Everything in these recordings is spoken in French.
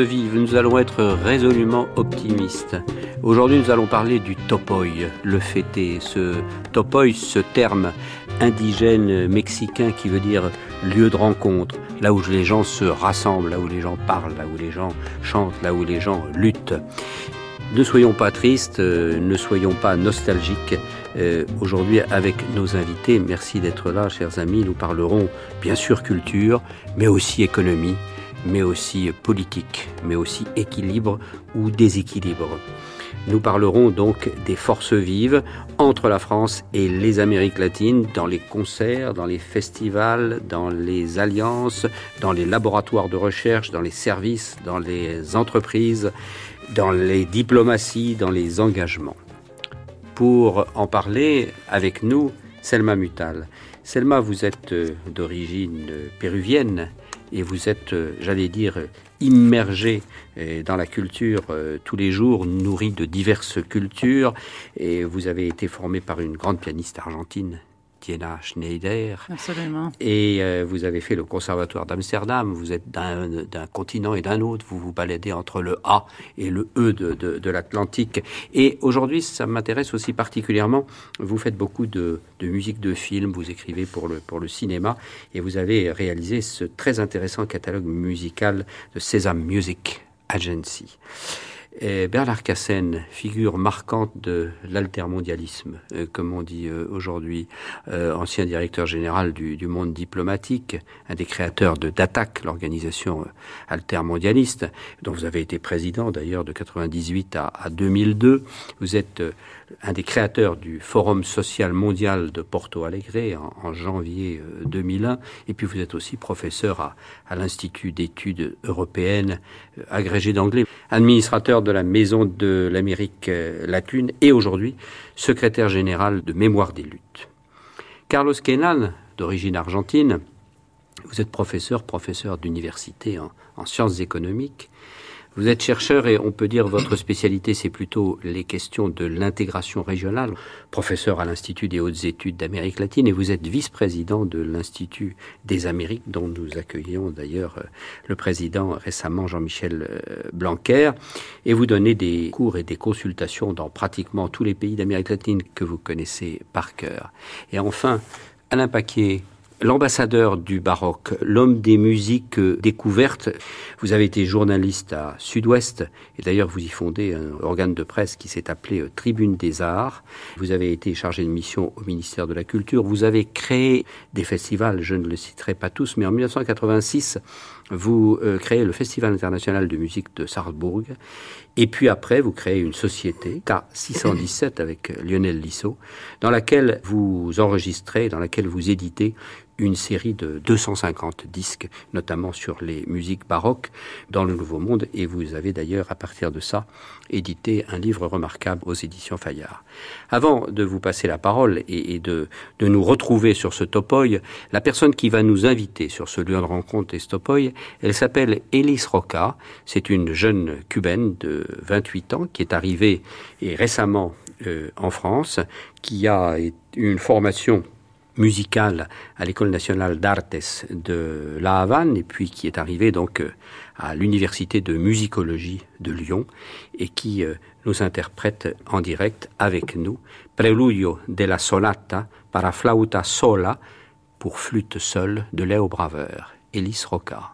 Vives, nous allons être résolument optimistes. Aujourd'hui, nous allons parler du topoi, le fêté. Ce topoi, ce terme indigène mexicain qui veut dire lieu de rencontre, là où les gens se rassemblent, là où les gens parlent, là où les gens chantent, là où les gens luttent. Ne soyons pas tristes, euh, ne soyons pas nostalgiques. Euh, aujourd'hui, avec nos invités, merci d'être là, chers amis. Nous parlerons bien sûr culture, mais aussi économie, mais aussi politique, mais aussi équilibre ou déséquilibre. Nous parlerons donc des forces vives entre la France et les Amériques latines dans les concerts, dans les festivals, dans les alliances, dans les laboratoires de recherche, dans les services, dans les entreprises, dans les diplomaties, dans les engagements. Pour en parler avec nous, Selma Mutal. Selma, vous êtes euh, d'origine péruvienne et vous êtes, euh, j'allais dire, immergé euh, dans la culture tous les jours, nourri de diverses cultures, et vous avez été formé par une grande pianiste argentine, Tiena Schneider. Absolument. Et euh, vous avez fait le conservatoire d'Amsterdam. Vous êtes d'un continent et d'un autre. Vous vous baladez entre le A et le E de, de, de l'Atlantique. Et aujourd'hui, ça m'intéresse aussi particulièrement. Vous faites beaucoup de, de, musique de film. Vous écrivez pour le, pour le cinéma. Et vous avez réalisé ce très intéressant catalogue musical de Sesame Music Agency. Bernard Cassen, figure marquante de l'altermondialisme, euh, comme on dit euh, aujourd'hui, euh, ancien directeur général du, monde diplomatique, un des créateurs de DATAC, l'organisation altermondialiste, dont vous avez été président d'ailleurs de 98 à, à 2002. Vous êtes un des créateurs du Forum social mondial de Porto Alegre en, janvier 2001, et puis vous êtes aussi professeur à, l'Institut d'études européennes, agrégé d'anglais, administrateur de la Maison de l'Amérique euh, latine et aujourd'hui secrétaire général de Mémoire des luttes. Carlos Kenan, d'origine argentine, vous êtes professeur, professeur d'université en sciences économiques, vous êtes chercheur et on peut dire votre spécialité, c'est plutôt les questions de l'intégration régionale. Professeur à l'Institut des hautes études d'Amérique latine et vous êtes vice-président de l'Institut des Amériques, dont nous accueillons d'ailleurs euh, le président récemment Jean-Michel euh, Blanquer. Et vous donnez des cours et des consultations dans pratiquement tous les pays d'Amérique latine que vous connaissez par cœur. Et enfin, Alain Paquier, l'ambassadeur du baroque, l'homme des musiques découvertes. Vous avez été journaliste à Sud-Ouest et d'ailleurs vous y fondez un organe de presse qui s'est appelé euh, Tribune des Arts. Vous avez été chargé de mission au ministère de la Culture. Vous avez créé des festivals, je ne le citerai pas tous, mais en 1986, vous euh, créez le Festival international de musique de Salzbourg. Et puis après, vous créez une société, K617 avec euh, Lionel Lissot, dans laquelle vous enregistrez, dans laquelle vous éditez une série de 250 disques, notamment sur les musiques baroques dans le Nouveau Monde. Et vous avez d'ailleurs, à partir de ça, édité un livre remarquable aux éditions Fayard. Avant de vous passer la parole et, de, de nous retrouver sur ce topoï, la personne qui va nous inviter sur ce lieu de rencontre est topoï, elle s'appelle Elise Roca. C'est une jeune cubaine de 28 ans qui est arrivée et récemment euh, en France, qui a une formation musicale à l'École nationale d'artes de La Havane et puis qui est arrivé donc euh, à l'Université de musicologie de Lyon et qui euh, nous interprète en direct avec nous Preludio de la sonata para flauta sola pour flûte seule de Léo Braveur, Elise Roca.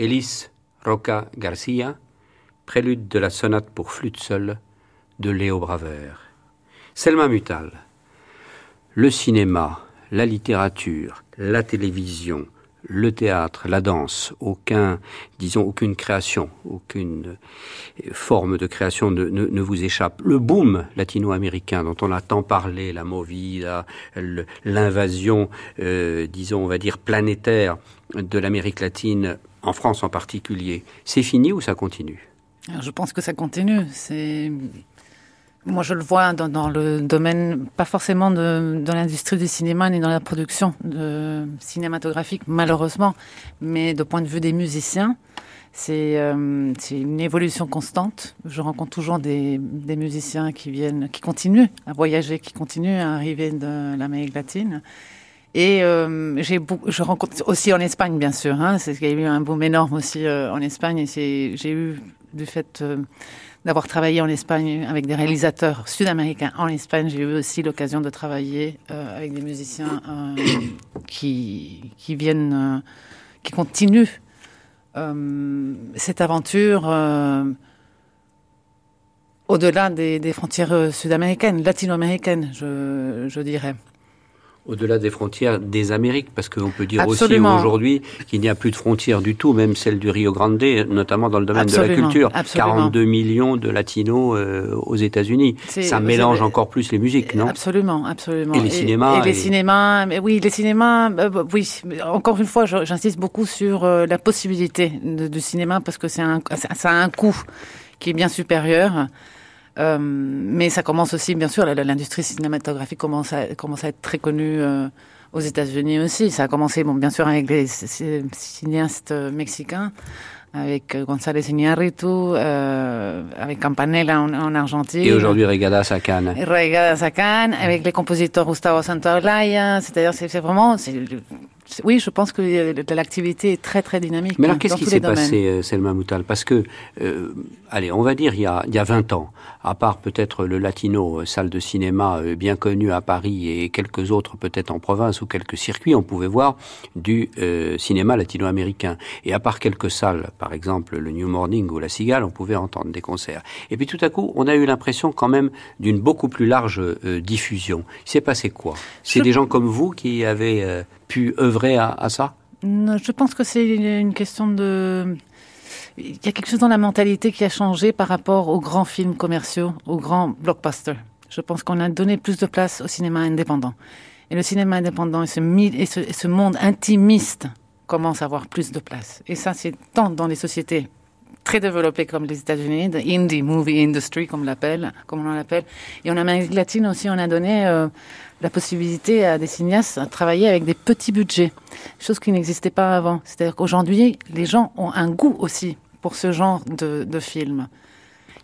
Elis Roca Garcia, prélude de la sonate pour flûte seule de Léo Bravert. Selma Mutal. Le cinéma, la littérature, la télévision, le théâtre, la danse, aucun, disons, aucune création, aucune forme de création ne, vous échappe. Le boom latino-américain dont on a tant parlé, la movida, l'invasion, euh, disons, on va dire, planétaire de l'Amérique latine, en France en particulier, c'est fini ou ça continue? Je pense que ça continue. C'est moi, je le vois dans, le domaine, pas forcément de, l'industrie du cinéma ni dans la production cinématographique, malheureusement, mais de point de vue des musiciens, c'est euh, une évolution constante. Je rencontre toujours des, des, musiciens qui viennent, qui continuent à voyager, qui continuent à arriver de l'Amérique latine. Et euh, je rencontre aussi en Espagne, bien sûr. Hein, c'est qu'il y a eu un boom énorme aussi euh, en Espagne. Et j'ai eu du fait euh, d'avoir travaillé en Espagne avec des réalisateurs sud-américains en Espagne, j'ai eu aussi l'occasion de travailler avec des musiciens qui, qui viennent, qui continuent cette aventure au-delà des, frontières sud-américaines, latino-américaines, je dirais au-delà des frontières des Amériques, parce qu'on peut dire aussi aujourd'hui qu'il n'y a plus de frontières du tout, même celle du Rio Grande, notamment dans le domaine de la culture. 42 millions de latinos euh, aux États-Unis. Ça mélange encore plus les musiques, non? Absolument, absolument. Et les cinémas. Et, les cinémas, mais oui, les cinémas, euh, bah, oui. Encore une fois, j'insiste beaucoup sur euh, la possibilité du cinéma parce que c'est un, ça a un coût qui est bien supérieur. Euh, mais ça commence aussi, bien sûr, l'industrie cinématographique commence à, commence à être très connue euh, aux États-Unis aussi. Ça a commencé, bon, bien sûr, avec les cinéastes mexicains, avec González Iñárritu, euh, avec Campanella en, Argentine. Et aujourd'hui, Regadas à Cannes. Regadas à Cannes, avec les compositeurs Gustavo Santaolalla. C'est-à-dire, c'est vraiment, oui, je pense que l'activité est très très dynamique. Mais alors, qu'est-ce qui s'est passé, euh, Selma Moutal? Parce que, euh, allez, on va dire il y a, il y a 20 ans, à part peut-être le Latino, euh, salle de cinéma bien connue à Paris et quelques autres peut-être en province ou quelques circuits, on pouvait voir du cinéma latino-américain. Et à part quelques salles, par exemple le New Morning ou la Cigale, on pouvait entendre des concerts. Et puis tout à coup, on a eu l'impression quand même d'une beaucoup plus large diffusion. Il s'est passé quoi? C'est des gens comme vous qui avaient pu œuvrer à, ça? Je pense que c'est une question de... Il y a quelque chose dans la mentalité qui a changé par rapport aux grands films commerciaux, aux grands blockbusters. Je pense qu'on a donné plus de place au cinéma indépendant. Et le cinéma indépendant et ce, et ce, monde intimiste commence à avoir plus de place. Et ça, c'est tant dans les sociétés très développées comme les États-Unis, the indie movie industry, comme, l'appelle, comme on l'appelle. Et en Amérique latine aussi, on a donné euh, la possibilité à des cinéastes de travailler avec des petits budgets, chose qui n'existait pas avant. C'est-à-dire qu'aujourd'hui, les gens ont un goût aussi pour ce genre de, de films,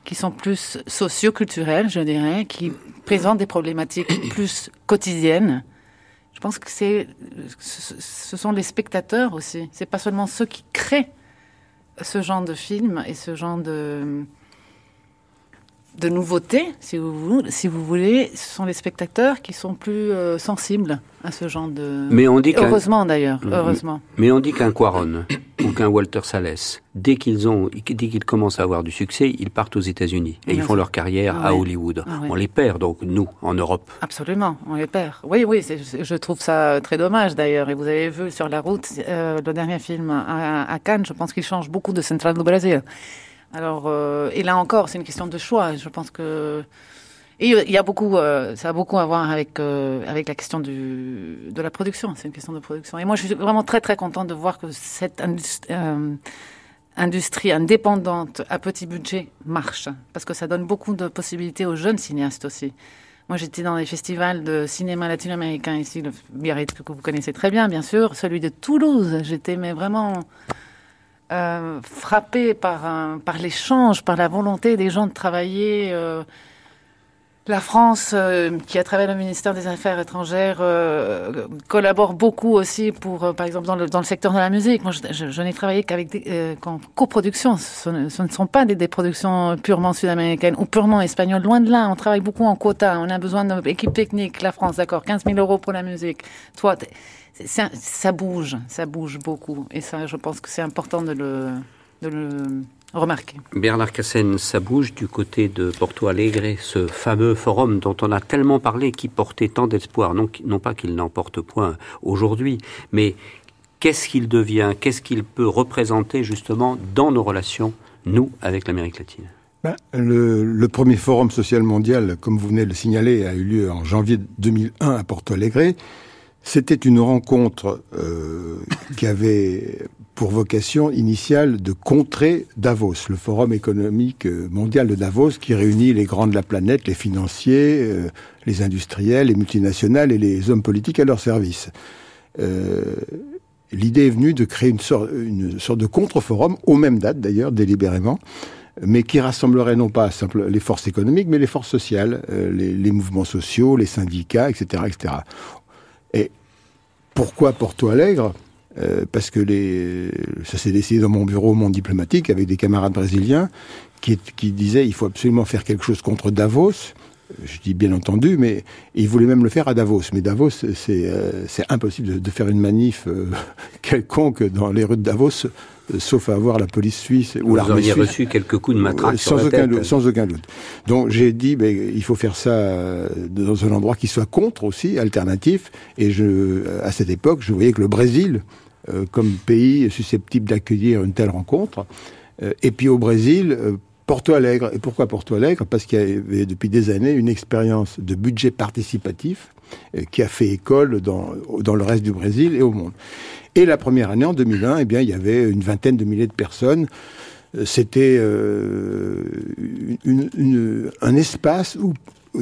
qui sont plus socio-culturels, je dirais, qui présentent des problématiques plus quotidiennes. Je pense que c'est, ce sont les spectateurs aussi. C'est pas seulement ceux qui créent ce genre de films et ce genre de, de nouveautés, si vous, si vous voulez, ce sont les spectateurs qui sont plus euh, sensibles à ce genre de. Mais on dit heureusement d'ailleurs, mm-hmm. heureusement. Mais on dit qu'un Quaron ou qu'un Walter Sales, dès qu'ils ont, dès qu'ils commencent à avoir du succès, ils partent aux États-Unis et ils font leur carrière à Hollywood. Ah on les perd donc nous en Europe. Absolument, on les perd. Oui, oui, je trouve ça très dommage d'ailleurs. Et vous avez vu sur la route euh, le dernier film à, à Cannes, je pense qu'il change beaucoup de Central du Brésil. Alors, euh, et là encore, c'est une question de choix. Je pense que il y a beaucoup, euh, ça a beaucoup à voir avec euh, avec la question du de la production. C'est une question de production. Et moi, je suis vraiment très très contente de voir que cette industrie indépendante à petit budget marche, parce que ça donne beaucoup de possibilités aux jeunes cinéastes aussi. Moi, j'étais dans les festivals de cinéma latino-américain ici, le Biarritz que vous connaissez très bien, bien sûr, celui de Toulouse. J'étais mais vraiment euh, frappé par, par l'échange, par la volonté des gens de travailler euh, La France, euh, qui à travers le ministère des Affaires étrangères euh, collabore beaucoup aussi pour, par exemple, dans le, dans le secteur de la musique. Moi, je, n'ai travaillé qu'avec des. Ce, ne, ce ne sont pas des, productions purement sud-américaines ou purement espagnoles. Loin de là, on travaille beaucoup en quota. On a besoin d'équipe technique. La France, d'accord, 15 000 euros pour la musique. Toi, ça, ça bouge, ça bouge beaucoup. Et ça, je pense que c'est important de le, de le remarqué. Bernard Cassen, ça bouge du côté de Porto Alegre, ce fameux forum dont on a tellement parlé, qui portait tant d'espoir. Non, non pas qu'il n'en porte point aujourd'hui, mais qu'est-ce qu'il devient, qu'est-ce qu'il peut représenter justement dans nos relations, nous, avec l'Amérique latine? Ben, le, le, premier forum social mondial, comme vous venez de le signaler, a eu lieu en janvier 2001 à Porto Alegre. C'était une rencontre euh, qui avait pour vocation initiale de contrer Davos, le forum économique mondial de Davos qui réunit les grands de la planète, les financiers, euh, les industriels, les multinationales et les hommes politiques à leur service. Euh, L'idée est venue de créer une sorte, de contre-forum, aux mêmes dates d'ailleurs, délibérément, mais qui rassemblerait non pas simple, les forces économiques, mais les forces sociales, les, les, mouvements sociaux, les syndicats, etc., etc. Et pourquoi Porto Alegre? Euh, parce que ça s'est décidé dans mon bureau, mon diplomatique, avec des camarades brésiliens, qui, disaient il faut absolument faire quelque chose contre Davos. Je dis bien entendu, mais ils voulaient même le faire à Davos. Mais Davos, c'est euh, impossible de, faire une manif euh, quelconque dans les rues de Davos sauf à avoir la police suisse ou l'armée suisse. Vous auriez reçu quelques coups de matraque sans, sur aucun Doute, sans aucun doute. Donc j'ai dit, ben, il faut faire ça euh, dans un endroit qui soit contre aussi, alternatif. Et je, à cette époque, je voyais que le Brésil, euh, comme pays susceptible d'accueillir une telle rencontre, euh, et puis au Brésil, Porto Alegre. Et pourquoi Porto Alegre Parce qu'il y avait depuis des années une expérience de budget participatif qui a fait école dans, dans le reste du Brésil et au monde. Et la première année, en 2001, eh bien, il y avait une vingtaine de milliers de personnes. Euh, c'était euh, un espace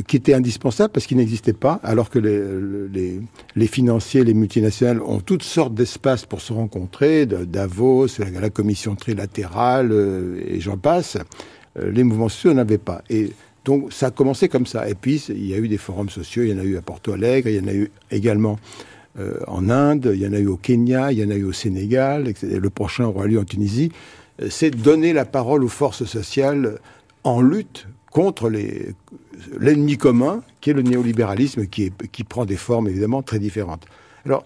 qui était indispensable parce qu'il n'existait pas, alors que les, financiers, les multinationales ont toutes sortes d'espaces pour se rencontrer, Davos, la commission trilatérale, euh, et j'en passe. Les mouvements sociaux n'avaient pas. Et donc ça a commencé comme ça. Et puis il y a eu des forums sociaux, il y en a eu à Porto Alegre, il y en a eu également euh, en Inde, il y en a eu au Kenya, il y en a eu au Sénégal, le prochain aura lieu en Tunisie. Euh, c'est donner la parole aux forces sociales en lutte contre l'ennemi commun, qui est le néolibéralisme, qui, prend des formes évidemment très différentes. Alors,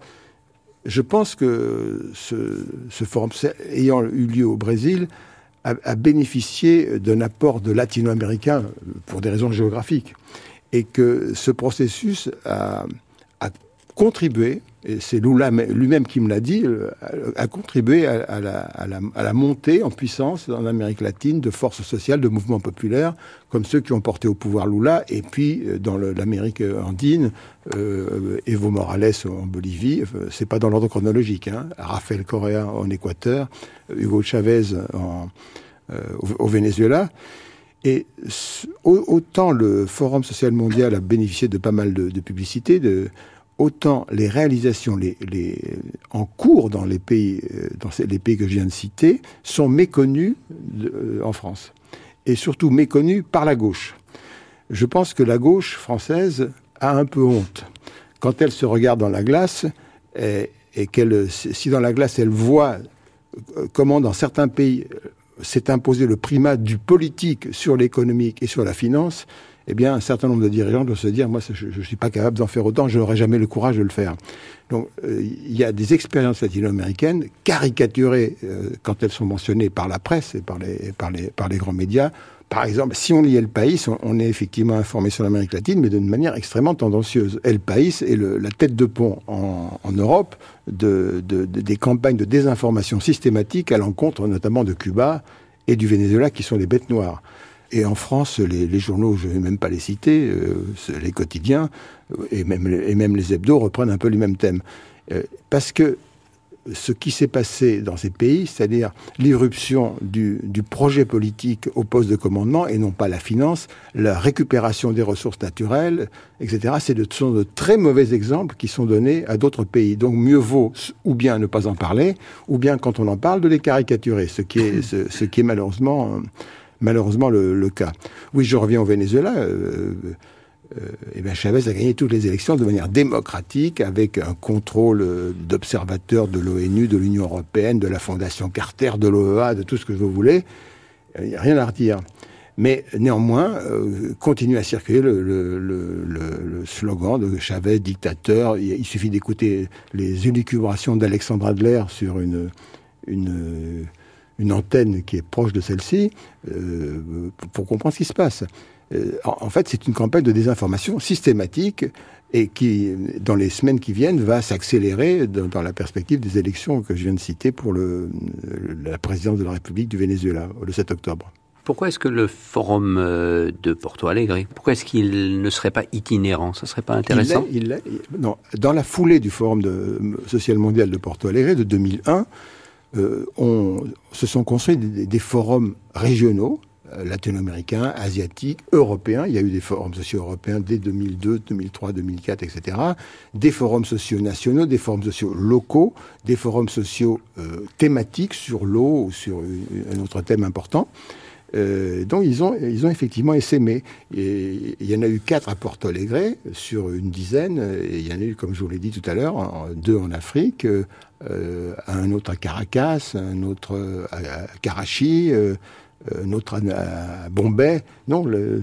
je pense que ce, forum ayant eu lieu au Brésil a, bénéficié d'un apport de latino-américains pour des raisons géographiques, et que ce processus a contribué, et c'est Lula lui-même qui me l'a dit, euh, a contribué à, la, montée en puissance en Amérique latine de forces sociales, de mouvements populaires, comme ceux qui ont porté au pouvoir Lula, et puis euh, dans l'Amérique andine, euh, Evo Morales en Bolivie, euh, c'est pas dans l'ordre chronologique, hein, Rafael Correa en Équateur, Hugo Chavez en, euh, au, au Venezuela. Et autant le Forum social mondial a bénéficié de pas mal de, de publicité, de, autant les réalisations en cours dans les pays, euh, les pays que je viens de citer sont méconnues euh, en France. Et surtout méconnues par la gauche. Je pense que la gauche française a un peu honte. Quand elle se regarde dans la glace, et, et qu'elle, si dans la glace elle voit euh, comment dans certains pays s'est imposé le primat du politique sur l'économique et sur la finance, eh bien, un certain nombre de dirigeants doivent se dire, moi, je ne suis pas capable d'en faire autant, je n'aurai jamais le courage de le faire. Donc, euh, il y a des expériences latino-américaines caricaturées euh, quand elles sont mentionnées par la presse et par les, grands médias. Par exemple, si on lit El País, on, est effectivement informé sur l'Amérique latine, mais d'une manière extrêmement tendancieuse. El País est la tête de pont en, Europe de, de, de, des campagnes de désinformation systématiques à l'encontre notamment de Cuba et du Venezuela, qui sont les bêtes noires. Et en France, les, journaux, je ne vais même pas les citer, euh, les quotidiens et même, et même les hebdos reprennent un peu les mêmes thèmes. Euh, parce que ce qui s'est passé dans ces pays, c'est-à-dire l'irruption du, projet politique au poste de commandement et non pas la finance, la récupération des ressources naturelles, etc., de, sont de très mauvais exemples qui sont donnés à d'autres pays. Donc mieux vaut ou bien ne pas en parler, ou bien quand on en parle de les caricaturer, ce ce, ce qui est malheureusement malheureusement le, cas. Oui, je reviens au Venezuela. Euh, euh, eh bien Chavez a gagné toutes les élections de manière démocratique, avec un contrôle euh, d'observateurs de l'ONU, de l'Union européenne, de la Fondation Carter, de l'OEA, de tout ce que vous voulez. Il n'y a rien à redire. Mais néanmoins, euh, continue à circuler le, slogan de Chavez, dictateur. Il, suffit d'écouter les élucubrations d'Alexandre Adler sur une, une, antenne qui est proche de celle-ci euh, pour comprendre ce qui se passe. Euh, en, fait, c'est une campagne de désinformation systématique et qui, dans les semaines qui viennent, va s'accélérer dans, dans, la perspective des élections que je viens de citer pour le, la présidence de la République du Venezuela, le 7 octobre. Pourquoi est-ce que le forum euh, de Porto Alegre, pourquoi est-ce qu'il ne serait pas itinérant? Ça serait pas intéressant? il non, Dans la foulée du forum de, social mondial de Porto Alegre de 2001, euh, on, se sont construits des, forums régionaux, euh, latino-américains, asiatiques, européens. Il y a eu des forums sociaux européens dès 2002, 2003, 2004, etc. Des forums sociaux nationaux, des forums sociaux locaux, des forums sociaux thématiques sur l'eau ou sur un autre thème important. Euh, donc ils ont, ils ont effectivement essaimé. Il y en a eu quatre à Porto Alegre sur une dizaine, et il y en a eu, comme je vous l'ai dit tout à l'heure, deux en Afrique, euh, un autre à Caracas, un autre à Karachi, euh, un autre à, Bombay. Non, euh,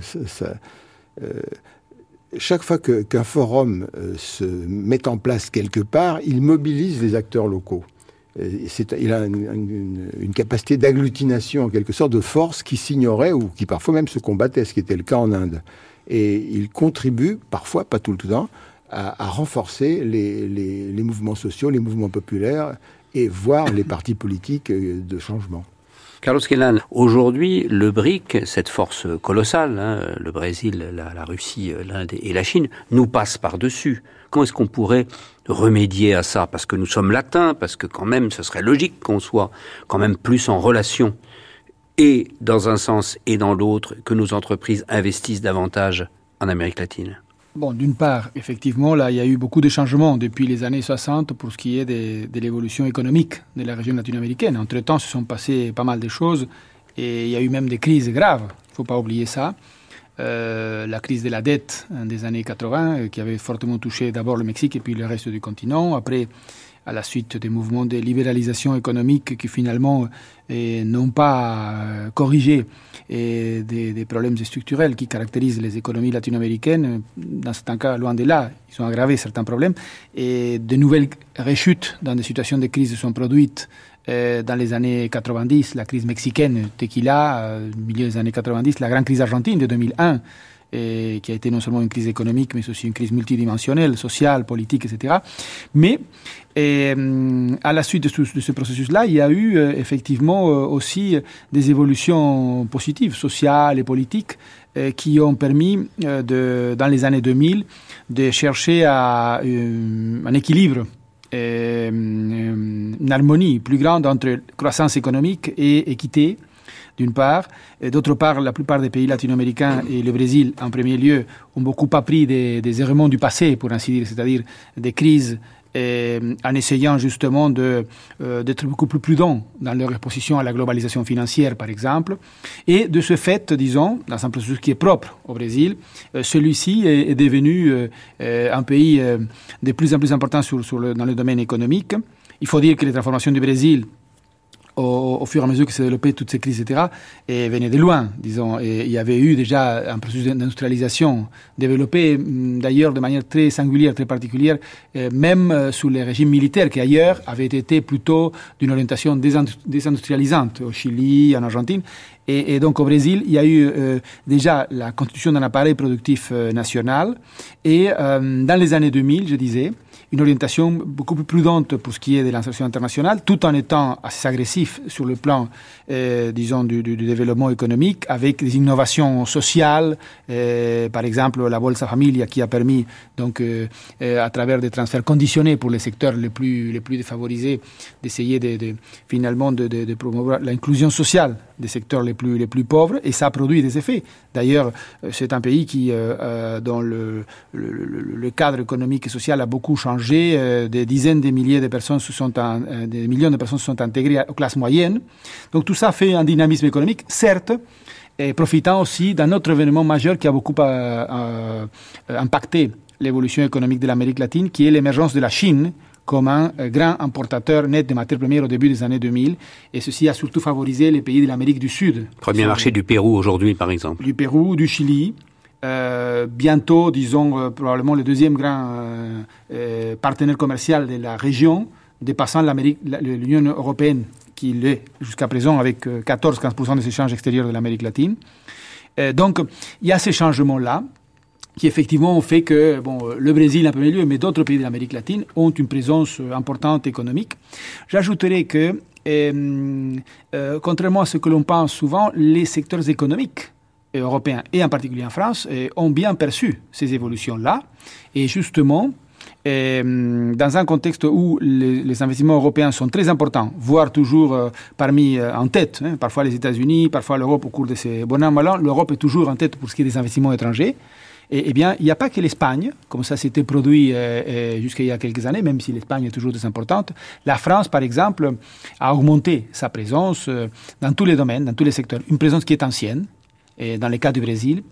chaque fois qu'un forum euh, se met en place quelque part, il mobilise les acteurs locaux il a une, capacité d'agglutination en quelque sorte de force qui s'ignorait ou qui parfois même se combattait, ce qui était le cas en Inde. Et il contribue, parfois, pas tout le temps, à, renforcer les, mouvements sociaux, les mouvements populaires et voir les partis politiques euh, de changement. Carlos aujourd'hui, le BRIC, cette force colossale, hein, le Brésil, la Russie, l'Inde et la Chine, nous passe par-dessus. Comment est-ce qu'on pourrait remédier à ça? Parce que nous sommes latins, parce que quand même, ce serait logique qu'on soit quand même plus en relation, et dans un sens et dans l'autre, que nos entreprises investissent davantage en Amérique latine. Bon, d'une part, effectivement, là, il y a eu beaucoup de changements depuis les années 60 pour ce qui est de, de l'évolution économique de la région latino-américaine. Entre-temps, se sont passées pas mal de choses et il y a eu même des crises graves. Il ne faut pas oublier ça. Euh, la crise de la dette hein, des années 80, euh, qui avait fortement touché d'abord le Mexique et puis le reste du continent. Après, à la suite des mouvements de libéralisation économique qui finalement euh, n'ont pas corrigé des, problèmes structurels qui caractérisent les économies latino-américaines. Dans certains cas, loin de là, ils ont aggravé certains problèmes. Et de nouvelles rechutes dans des situations de crise sont produites euh, dans les années 90, la crise mexicaine, tequila, euh, milieu des années 90, la grande crise argentine de 2001, et qui a été non seulement une crise économique, mais aussi une crise multidimensionnelle, sociale, politique, etc. Mais euh, à la suite de ce, processus-là, il y a eu effectivement aussi des évolutions positives, sociales et politiques, qui ont permis, de, dans les années 2000, de chercher à, un équilibre euh, une harmonie plus grande entre croissance économique et équité, d'une part. Et d'autre part, la plupart des pays latino-américains et le Brésil, en premier lieu, ont beaucoup appris des, des errements du passé, pour ainsi dire, c'est-à-dire des crises en essayant justement euh, d'être beaucoup plus prudent dans leur exposition à la globalisation financière, par exemple. Et de ce fait, disons, dans un processus qui est propre au Brésil, euh, celui-ci est, devenu euh, un pays de plus en plus important dans le domaine économique. Il faut dire que les transformations du Brésil au, fur et à mesure que s'est développé toutes ces crises, etc., et venait de loin, disons. Et il y avait eu déjà un processus d'industrialisation développé, mm, d'ailleurs, de manière très singulière, très particulière, euh, même euh, sous les régimes militaires qui, ailleurs, avaient été plutôt d'une orientation désindustrialisante, au Chili, en Argentine. Et, donc au Brésil, il y a eu euh, déjà la constitution d'un appareil productif national. Et dans les années 2000, je disais, une orientation beaucoup plus prudente pour ce qui est de l'insertion internationale, tout en étant assez agressif sur le plan, euh, disons, du, développement économique, avec des innovations sociales, euh, par exemple la Bolsa Familia qui a permis, donc, euh, à travers des transferts conditionnés pour les secteurs les plus, les plus défavorisés, d'essayer de, finalement de, promouvoir l'inclusion sociale des secteurs les plus, les plus pauvres, et ça produit des effets. D'ailleurs, c'est un pays qui, le, le, cadre économique et social a beaucoup changé euh, des dizaines de milliers de personnes se sont, euh, des millions de personnes se sont intégrées aux classes moyennes. Donc tout ça fait un dynamisme économique, certes, et profitant aussi d'un autre événement majeur qui a beaucoup impacté l'évolution économique de l'Amérique latine, qui est l'émergence de la Chine comme un grand importateur net de matières premières au début des années 2000. Et ceci a surtout favorisé les pays de l'Amérique du Sud. Premier marché du Pérou aujourd'hui, par exemple. Du Pérou, du Chili. Euh, bientôt, disons, euh, probablement le deuxième grand euh, partenaire commercial de la région, dépassant l'Union européenne, qui l'est jusqu'à présent avec 14-15% des échanges extérieurs de l'Amérique latine. donc, il y a ces changements-là qui effectivement ont fait que bon, le Brésil en premier lieu, mais d'autres pays de l'Amérique latine ont une présence importante économique. J'ajouterai que, contrairement à ce que l'on pense souvent, les secteurs économiques européens, et en particulier en France, ont bien perçu ces évolutions-là. Et justement, dans un contexte où les, investissements européens sont très importants, voire toujours parmi en tête, hein, parfois les États-Unis, parfois l'Europe au cours de ces bons an, l'Europe est toujours en tête pour ce qui est des investissements étrangers. Et, eh bien, il n'y a pas que l'Espagne, comme ça s'était produit jusqu'à il y a quelques années, même si l'Espagne est toujours très importante. La France, par exemple, a augmenté sa présence dans tous les domaines, dans tous les secteurs. Une présence qui est ancienne, et dans le cas du Brésil,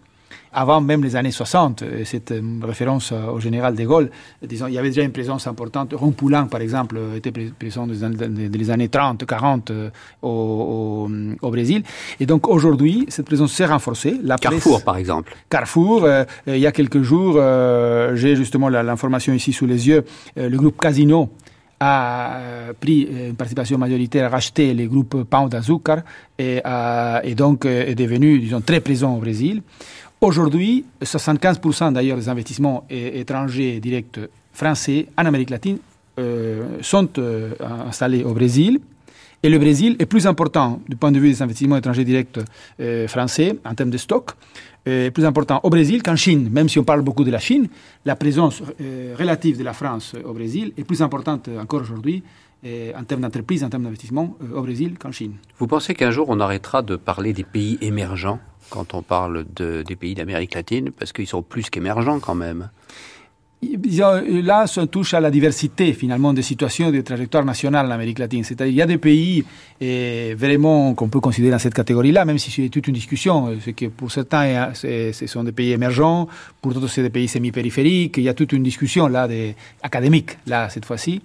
avant même les années 60, cette référence au général de Gaulle, disons, il y avait déjà une présence importante. Poulain, par exemple, était présent dans les années 30, 40 au, au, Brésil. Et donc aujourd'hui, cette présence s'est renforcée. La Carrefour, par exemple. Carrefour, il y a quelques jours, j'ai justement l'information ici sous les yeux, le groupe Casino a pris une participation majoritaire, a racheté les groupes Pão d'Azucar et, et donc est devenu, disons, très présent au Brésil. Aujourd'hui, 75% d'ailleurs des investissements étrangers directs français en Amérique latine sont installés au Brésil. Et le Brésil est plus important du point de vue des investissements étrangers directs euh, français en termes de stock, plus important au Brésil qu'en Chine. Même si on parle beaucoup de la Chine, la présence relative de la France au Brésil est plus importante encore aujourd'hui en termes d'entreprise, en termes d'investissement au Brésil qu'en Chine. Vous pensez qu'un jour on arrêtera de parler des pays émergents quand on parle de, des pays d'Amérique latine, parce qu'ils sont plus qu'émergents quand même. Là, ça touche à la diversité finalement des situations et des trajectoires nationales en Amérique latine. C'est-à-dire il y a des pays et vraiment qu'on peut considérer dans cette catégorie-là, même si c'est toute une discussion. C'est que pour certains, ce sont des pays émergents, pour d'autres, c'est des pays semi-périphériques. Il y a toute une discussion là, des, académique, là, cette fois-ci.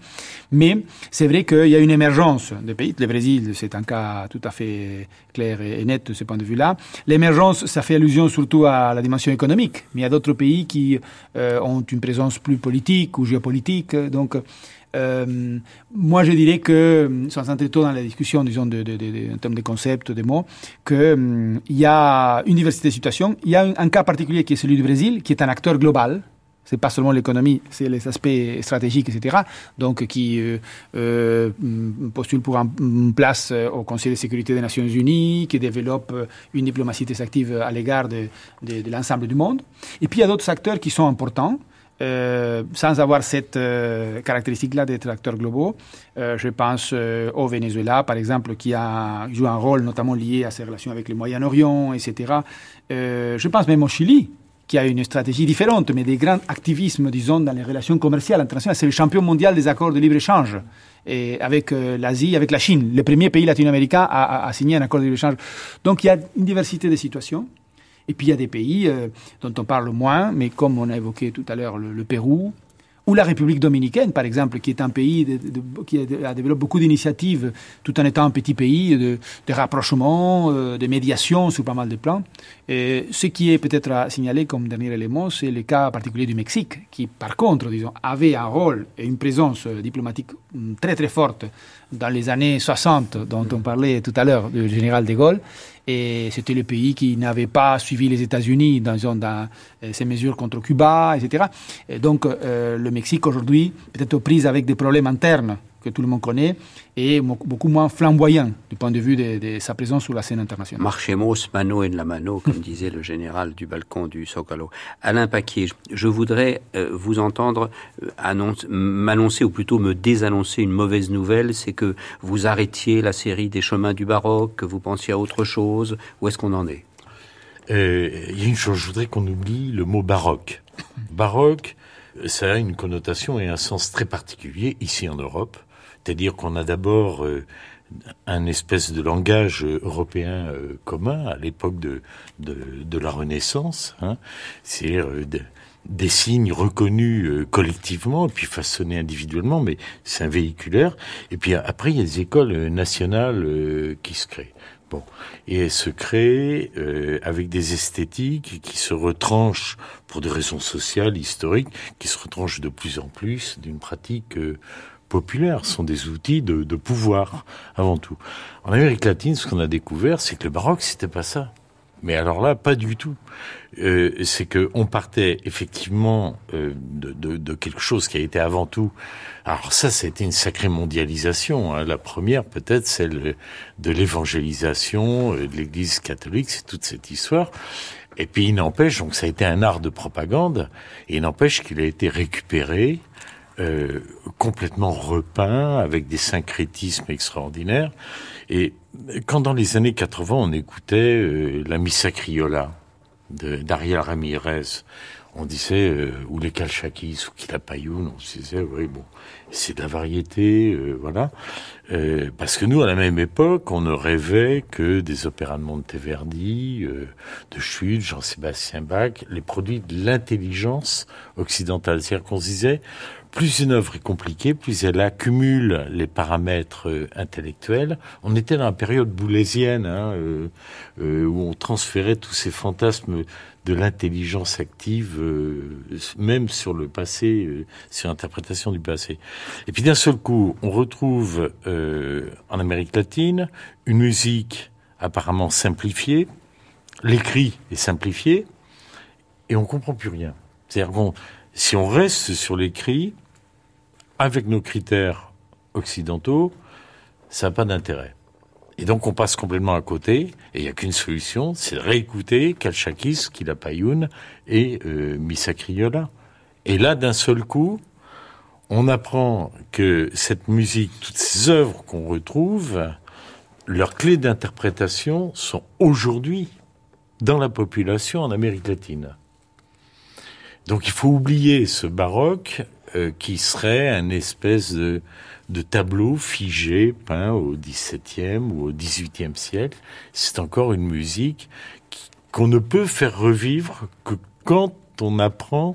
Mais c'est vrai qu'il y a une émergence des pays. Le Brésil, c'est un cas tout à fait clair et net de ce point de vue-là. L'émergence, ça fait allusion surtout à la dimension économique. Mais il y a d'autres pays qui euh, ont une présence plus politique ou géopolitique. Donc, euh, moi, je dirais que, sans entrer trop dans la discussion, disons, de, de, en termes de concepts, de mots, qu'il il y a une diversité de situations. Il y a un, cas particulier qui est celui du Brésil, qui est un acteur global, c'est pas seulement l'économie, c'est les aspects stratégiques, etc. Donc, qui euh, euh, postule pour une place au Conseil de sécurité des Nations Unies, qui développe une diplomatie très active à l'égard de, de l'ensemble du monde. Et puis, il y a d'autres acteurs qui sont importants. Euh, sans avoir cette euh, caractéristique-là d'être acteurs globaux. Euh, je pense au Venezuela, par exemple, qui a joué un rôle notamment lié à ses relations avec le Moyen-Orient, etc. je pense même au Chili, qui a une stratégie différente, mais des grands activismes, disons, dans les relations commerciales internationales. C'est le champion mondial des accords de libre-échange avec l'Asie, avec la Chine, le premier pays latino-américain à, à signer un accord de libre-échange. Donc il y a une diversité de situations. Et puis il y a des pays euh, dont on parle moins, mais comme on a évoqué tout à l'heure le, Pérou, ou la République dominicaine, par exemple, qui est un pays qui a, développé beaucoup d'initiatives, tout en étant un petit pays, de, rapprochement, euh, de médiation sur pas mal de plans. Ce qui est peut-être à signaler comme dernier élément, c'est le cas particulier du Mexique, qui, par contre, disons, avait un rôle et une présence euh, diplomatique mm, très très forte dans les années 60, dont on parlait tout à l'heure du général de Gaulle, et c'était le pays qui n'avait pas suivi les États-Unis dans, dans, euh, ces mesures contre Cuba, etc. Et donc euh, le Mexique aujourd'hui, peut-être aux prises avec des problèmes internes que tout le monde connaît, et beaucoup moins flamboyant du point de vue de, sa présence sur la scène internationale. Marchemos mano en la mano, comme disait le général du balcon du Socalo. Alain Paquier, je voudrais euh, vous entendre euh, m'annoncer, ou plutôt me désannoncer une mauvaise nouvelle, c'est que vous arrêtiez la série des chemins du baroque, que vous pensiez à autre chose. Où est-ce qu'on en est? Euh, Il y a une chose, je voudrais qu'on oublie le mot baroque. Baroque, ça a une connotation et un sens très particulier ici en Europe c'est-à-dire qu'on a d'abord euh, un espèce de langage européen commun à l'époque de, de, la Renaissance. Hein. C'est des signes reconnus collectivement et puis façonnés individuellement, mais c'est un véhiculaire. Et puis après, il y a des écoles nationales qui se créent. Bon, et elle se crée euh, avec des esthétiques qui se retranchent pour des raisons sociales, historiques, qui se retranchent de plus en plus d'une pratique euh, populaire. Ce sont des outils de, de pouvoir avant tout. En Amérique latine, ce qu'on a découvert, c'est que le baroque, c'était pas ça. Mais alors là, pas du tout. Euh, c'est que on partait effectivement euh, de, de, de, quelque chose qui a été avant tout. Alors ça, c'était une sacrée mondialisation. Hein. La première, peut-être, celle de l'évangélisation euh, de l'Église catholique, c'est toute cette histoire. Et puis il n'empêche, donc ça a été un art de propagande, et il n'empêche qu'il a été récupéré, euh, complètement repeint, avec des syncrétismes extraordinaires. Et quand dans les années 80, on écoutait euh, la Missa Criolla d'Ariel Ramirez, on disait, euh, ou les Calchakis, ou Kilapayoun, on se disait, oui, bon, c'est de la variété, voilà. Parce que nous, à la même époque, on ne rêvait que des opéras de Monteverdi, de Schütz, Jean-Sébastien Bach, les produits de l'intelligence occidentale. C'est-à-dire qu'on se disait, plus une œuvre est compliquée, plus elle accumule les paramètres euh, intellectuels. On était dans la période boulésienne, hein, euh, euh, où on transférait tous ces fantasmes de l'intelligence active, même sur le passé, sur l'interprétation du passé. Et puis d'un seul coup, on retrouve en Amérique latine une musique apparemment simplifiée, l'écrit est simplifié, et on comprend plus rien. C'est-à-dire si on reste sur l'écrit, avec nos critères occidentaux, ça n'a pas d'intérêt. Et donc on passe complètement à côté, et il n'y a qu'une solution, c'est de réécouter Kalchakis, Kilapayoun et euh, Missa Criolla. Et là, d'un seul coup, on apprend que cette musique, toutes ces œuvres qu'on retrouve, leurs clés d'interprétation sont aujourd'hui dans la population en Amérique latine. Donc il faut oublier ce baroque euh, qui serait un espèce de, tableau figé peint au XVIIe ou au XVIIIe siècle. C'est encore une musique qu'on ne peut faire revivre que quand on apprend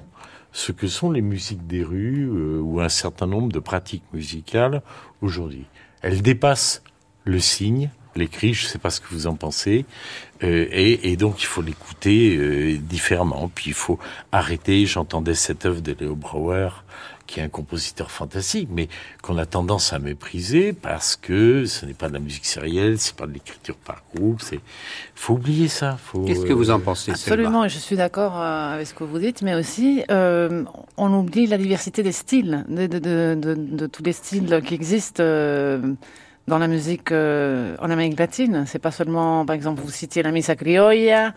ce que sont les musiques des rues euh, ou un certain nombre de pratiques musicales aujourd'hui. Elle dépasse le signe, l'écrit, je ne sais pas ce que vous en pensez, euh, et, et, donc il faut l'écouter euh, différemment. Puis il faut arrêter. J'entendais cette œuvre de Léo Brouwer, qui est un compositeur fantastique, mais qu'on a tendance à mépriser parce que ce n'est pas de la musique sérielle, c'est pas de l'écriture par groupe. C'est faut oublier ça. Qu'est-ce que vous en pensez Absolument, je suis d'accord euh, avec ce que vous dites, mais aussi on oublie la diversité des styles, de, de, de, de tous les styles qui existent dans la musique euh, en Amérique latine. C'est pas seulement, par exemple, vous citiez la misa criolla.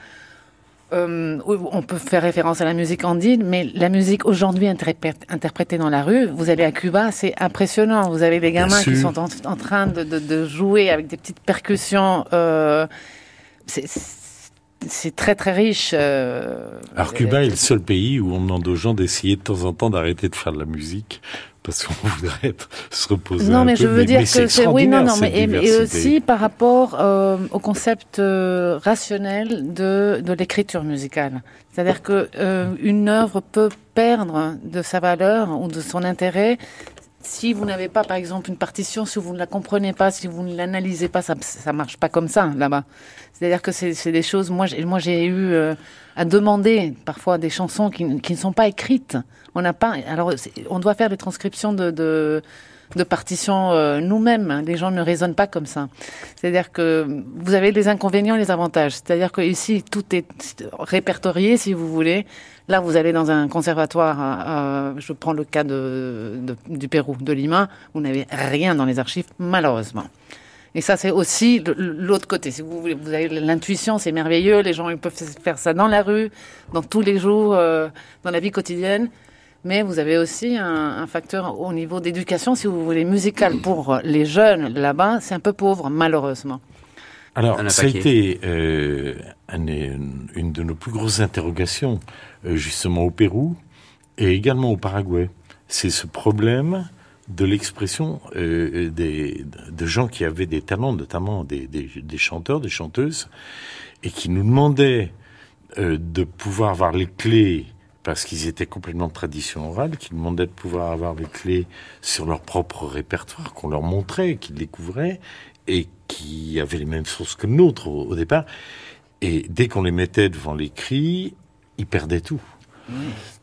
Euh, on peut faire référence à la musique andine, mais la musique aujourd'hui interprétée dans la rue, vous allez à Cuba, c'est impressionnant. Vous avez des gamins qui sont en, train de, de, de, jouer avec des petites percussions. Euh, c'est très très riche. Euh, Alors Cuba est le seul pays où on demande aux gens d'essayer de temps en temps d'arrêter de faire de la musique parce qu'on voudrait se reposer non, un mais peu. je veux dire que c'est oui, non, non, mais et, aussi par rapport euh, au concept euh, rationnel de, de l'écriture musicale. C'est-à-dire que euh, une œuvre peut perdre de sa valeur ou de son intérêt si vous n'avez pas, par exemple, une partition, si vous ne la comprenez pas, si vous ne l'analysez pas, ça ça marche pas comme ça là-bas. C'est-à-dire que c'est des choses. Moi, moi, j'ai eu euh, à demander parfois des chansons qui, ne sont pas écrites. On n'a pas. Alors, on doit faire des transcriptions de de partitions euh, nous-mêmes. Les gens ne raisonnent pas comme ça. C'est-à-dire que vous avez les inconvénients et les avantages. C'est-à-dire que ici, tout est répertorié, si vous voulez. Là, vous allez dans un conservatoire, je prends le cas du Pérou, de Lima, vous n'avez rien dans les archives, malheureusement. Et ça, c'est aussi l'autre côté. Si vous, vous avez l'intuition, c'est merveilleux. Les gens peuvent faire ça dans la rue, dans tous les jours, euh, dans la vie quotidienne. Mais vous avez aussi un, facteur au niveau d'éducation, si vous voulez, musical pour les jeunes là-bas, c'est un peu pauvre, malheureusement. Alors, ça a été euh, une de nos plus grosses interrogations, euh, justement au Pérou et également au Paraguay. C'est ce problème de l'expression euh, des, de gens qui avaient des talents, notamment des, des, des chanteurs, des chanteuses, et qui nous demandaient euh, de pouvoir avoir les clés parce qu'ils étaient complètement de tradition orale, qui demandaient de pouvoir avoir les clés sur leur propre répertoire, qu'on leur montrait, qu'ils découvraient, et qui avaient les mêmes sources que le nôtre au, départ. Et dès qu'on les mettait devant l'écrit, ils perdaient tout.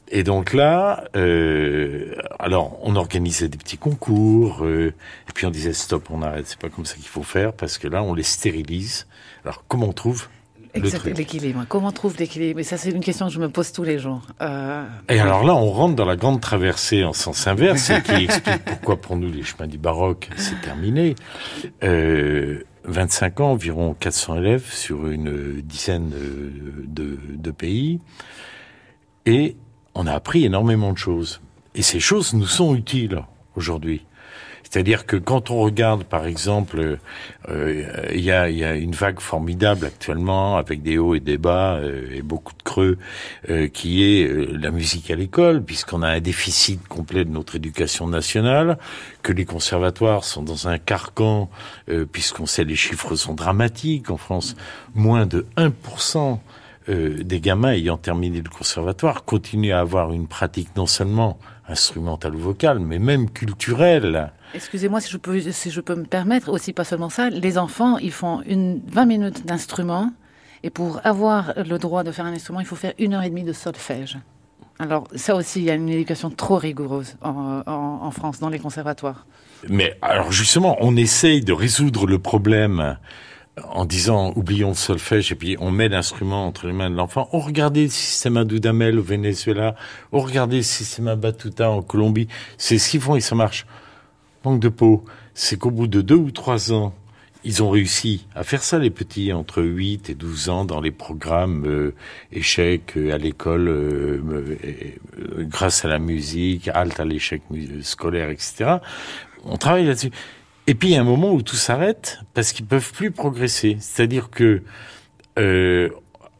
Et donc là, euh, alors on organisait des petits concours, euh, et puis on disait stop, on arrête, c'est pas comme ça qu'il faut faire, parce que là on les stérilise. Alors comment on trouve? L'équilibre. Comment on trouve l'équilibre? Et ça, c'est une question que je me pose tous les jours. Euh... Et alors là, on rentre dans la grande traversée en sens inverse, qui explique pourquoi pour nous les chemins du baroque, c'est terminé. Euh, 25 ans, environ 400 élèves sur une dizaine de, de pays. Et on a appris énormément de choses. Et ces choses nous sont utiles aujourd'hui. C'est-à-dire que quand on regarde, par exemple, euh, il y, a, y, a, une vague formidable actuellement avec des hauts et des bas euh, et beaucoup de creux, euh, qui est la musique à l'école, puisqu'on a un déficit complet de notre éducation nationale, que les conservatoires sont dans un carcan, puisqu'on sait les chiffres sont dramatiques en France, moins de 1% des gamins ayant terminé le conservatoire continuent à avoir une pratique non seulement instrumentale ou vocale, mais même culturelle. Excusez-moi si je peux, si je peux me permettre aussi pas seulement ça. Les enfants, ils font une 20 minutes d'instrument et pour avoir le droit de faire un instrument, il faut faire une heure et demie de solfège. Alors ça aussi, il y a une éducation trop rigoureuse en, France dans les conservatoires. Mais alors justement, on essaye de résoudre le problème en disant oublions le solfège et puis on met l'instrument entre les mains de l'enfant. On regardait le système à Dudamel au Venezuela, on regardait le système Batuta en Colombie. C'est ce qu'ils font et ça marche. Manque de peau, c'est qu'au bout de deux ou trois ans, ils ont réussi à faire ça, les petits, entre 8 et 12 ans, dans les programmes euh, échecs euh, à l'école, euh, grâce à la musique, halte à l'échec scolaire, etc. On travaille là-dessus. Et puis il y a un moment où tout s'arrête parce qu'ils peuvent plus progresser. C'est-à-dire que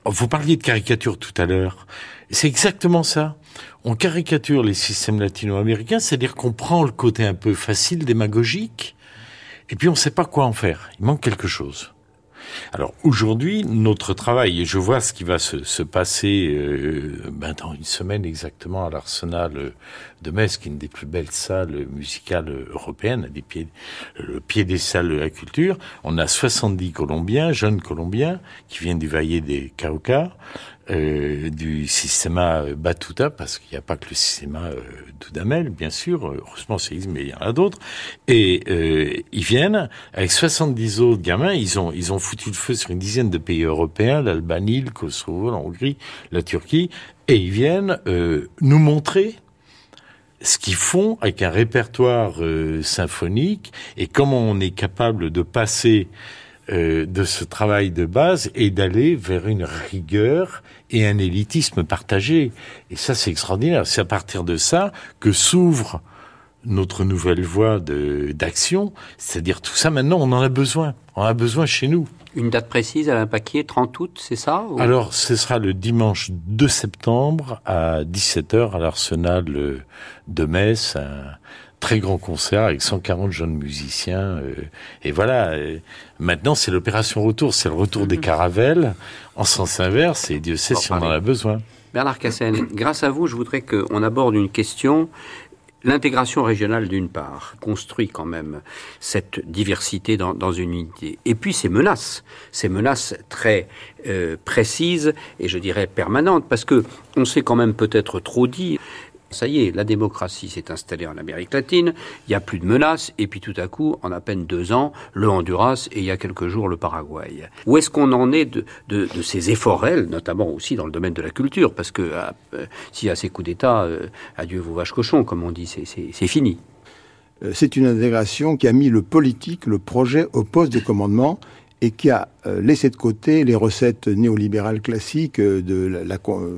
vous parliez de caricature tout à l'heure. C'est exactement ça. On caricature les systèmes latino-américains, c'est-à-dire qu'on prend le côté un peu facile, démagogique, et puis on ne sait pas quoi en faire. Il manque quelque chose. Alors aujourd'hui, notre travail, et je vois ce qui va se, se passer euh, ben, dans une semaine exactement à l'Arsenal de Metz, qui est une des plus belles salles musicales européennes, des le pied des salles de la culture. On a 70 Colombiens, jeunes Colombiens, qui viennent du Valle des Cauca, euh, du système Batuta, parce qu'il n'y a pas que le système euh, Dudamel, bien sûr, heureusement c'est mais il y en a d'autres, et euh, ils viennent avec 70 autres gamins, ils ont ils ont foutu le feu sur une dizaine de pays européens, l'Albanie, le Kosovo, la Hongrie, la Turquie, et ils viennent euh, nous montrer ce qu'ils font avec un répertoire euh, symphonique et comment on est capable de passer euh, de ce travail de base et d'aller vers une rigueur et un élitisme partagé. Et ça, c'est extraordinaire. C'est à partir de ça que s'ouvre notre nouvelle voie d'action. C'est-à-dire tout ça, maintenant, on en a besoin. On en a besoin chez nous. Une date précise, Alain Paquier, 30 août, c'est ça Alors, ce sera le dimanche 2 septembre à 17h à l'Arsenal de Metz, très grand concert avec 140 jeunes musiciens. Euh, et voilà, euh, maintenant c'est l'opération retour, c'est le retour des caravelles en sens inverse et Dieu sait si on en a besoin. Bernard Cassen, grâce à vous, je voudrais qu'on aborde une question L'intégration régionale, d'une part, construit quand même cette diversité dans, dans, une unité. Et puis ces menaces, ces menaces très euh, précises et je dirais permanentes, parce que on s'est quand même peut-être trop dit. Ça y est, la démocratie s'est installée en Amérique latine, il n'y a plus de menaces, et puis tout à coup, en à peine deux ans, le Honduras et il y a quelques jours le Paraguay. Où est-ce qu'on en est de, de, ces efforts, notamment aussi dans le domaine de la culture? Parce que euh, s'il y a ces coups d'État, euh, adieu vos vaches cochons, comme on dit, c'est fini. Euh, c'est une intégration qui a mis le politique, le projet au poste de commandement et qui a euh, laissé de côté les recettes néolibérales classiques euh, de la, euh,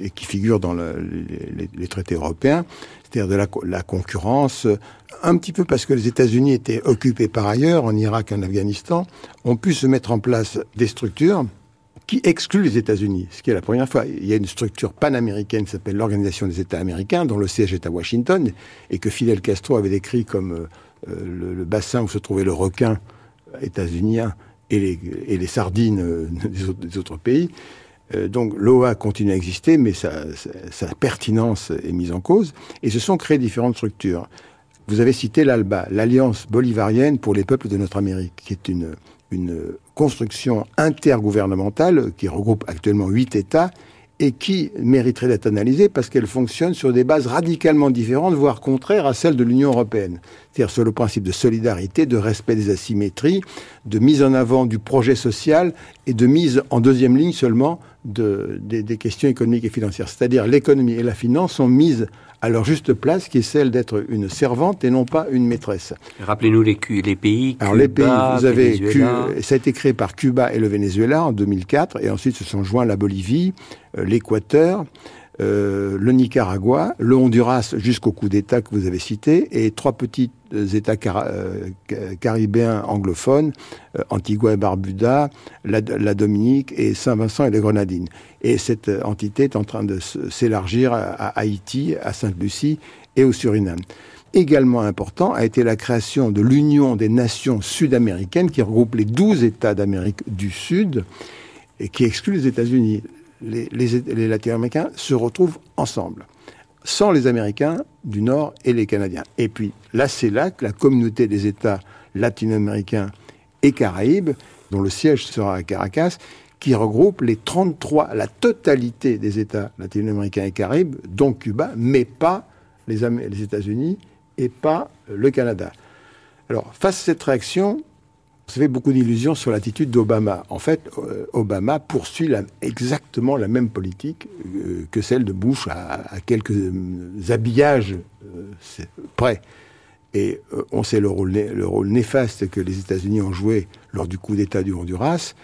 et qui figurent dans les, traités européens, c'est-à-dire de la, concurrence, un petit peu parce que les États-Unis étaient occupés par ailleurs, en Irak, en Afghanistan, ont pu se mettre en place des structures qui exclut les États-Unis, ce qui est la première fois. Il y a une structure panaméricaine qui s'appelle l'Organisation des États américains, dont le siège est à Washington, et que Fidel Castro avait décrit comme le, bassin où se trouvait le requin états-unien et les, sardines des autres, des autres pays. donc l'OA continue à exister, mais sa, sa, pertinence est mise en cause, et se sont créées différentes structures. Vous avez cité l'ALBA, l'Alliance bolivarienne pour les peuples de notre Amérique, qui est une, une construction intergouvernementale qui regroupe actuellement huit États et qui mériterait d'être analysée parce qu'elle fonctionne sur des bases radicalement différentes, voire contraires à celles de l'Union européenne. C'est-à-dire sur le principe de solidarité, de respect des asymétries, de mise en avant du projet social et de mise en deuxième ligne seulement de, des, des questions économiques et financières. C'est-à-dire l'économie et la finance sont mises à leur juste place, qui est celle d'être une servante et non pas une maîtresse. Rappelez-nous les, les, pays. Alors les pays, vous avez, ça a été créé par Cuba et le Venezuela en 2004, et ensuite se sont joints la Bolivie, euh, l'Équateur, euh, le Nicaragua, le Honduras jusqu'au coup d'État que vous avez cité, et trois petits États euh, caribéens anglophones, euh, Antigua et Barbuda, la, Dominique et Saint-Vincent et les Grenadines. Et cette entité est en train de s'élargir à, Haïti, à Sainte-Lucie et au Suriname. Également important a été la création de l'Union des nations sud-américaines qui regroupe les douze États d'Amérique du Sud et qui exclut les États-Unis les, Latino-Américains se retrouvent ensemble, sans les Américains du Nord et les Canadiens. Et puis la CELAC, la communauté des États latino-américains et caraïbes, dont le siège sera à Caracas, qui regroupe les 33, la totalité des États latino-américains et caraïbes, dont Cuba, mais pas les, les États-Unis et pas le Canada. Alors, face à cette réaction, vous fait beaucoup d'illusions sur l'attitude d'Obama. En fait, euh, Obama poursuit exactement la même politique euh, que celle de Bush à, quelques euh, habillages près. Et on sait le rôle néfaste que les États-Unis ont joué lors du coup d'État du Honduras.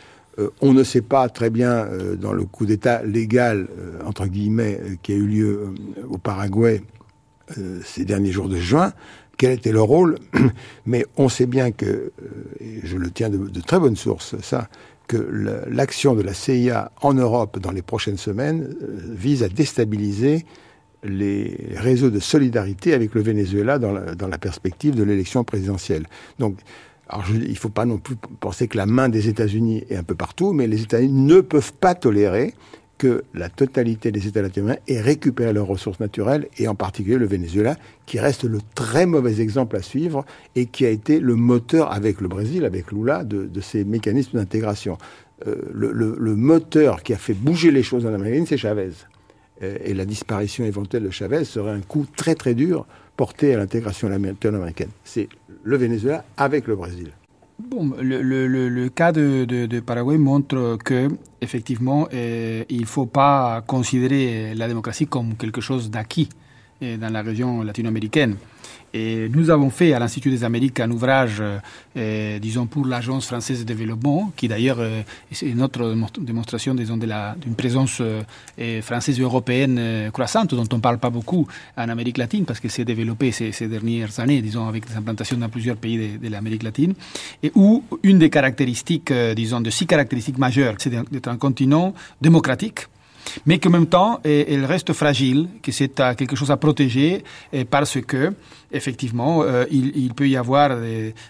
on ne sait pas très bien dans le coup d'État légal, entre guillemets, qui a eu lieu au Paraguay ces derniers jours de juin, quel était leur rôle, mais on sait bien que, euh, et je le tiens de, très bonnes sources, ça, que l'action de la CIA en Europe dans les prochaines semaines euh, vise à déstabiliser les réseaux de solidarité avec le Venezuela dans la, perspective de l'élection présidentielle. Donc, il ne faut pas non plus penser que la main des États-Unis est un peu partout, mais les États-Unis ne peuvent pas tolérer que la totalité des États latino-américains aient récupéré leurs ressources naturelles, et en particulier le Venezuela, qui reste le très mauvais exemple à suivre et qui a été le moteur avec le Brésil, avec Lula, de, ces mécanismes d'intégration. Euh, le, moteur qui a fait bouger les choses en Amérique c'est Chavez. Euh, et la disparition éventuelle de Chavez serait un coup très très dur porté à l'intégration latino-américaine. C'est le Venezuela avec le Brésil. Bon, le, cas de, Paraguay montre que effectivement, euh, il ne faut pas considérer la démocratie comme quelque chose d'acquis euh, dans la région latino-américaine. Nous avons fait à l'Institut des Amériques un ouvrage, euh, disons, pour l'Agence française de développement, qui d'ailleurs euh, est notre démonstration, disons, d'une présence euh, française et européenne croissante, dont on ne parle pas beaucoup en Amérique latine, parce qu'elle s'est développée ces, ces, dernières années, disons, avec des implantations dans plusieurs pays de, de l'Amérique latine, et où une des caractéristiques, disons, de six caractéristiques majeures, c'est d'être un continent démocratique, mais qu'en même temps, elle reste fragile, que c'est quelque chose à protéger, parce que effectivement, euh, il, peut y avoir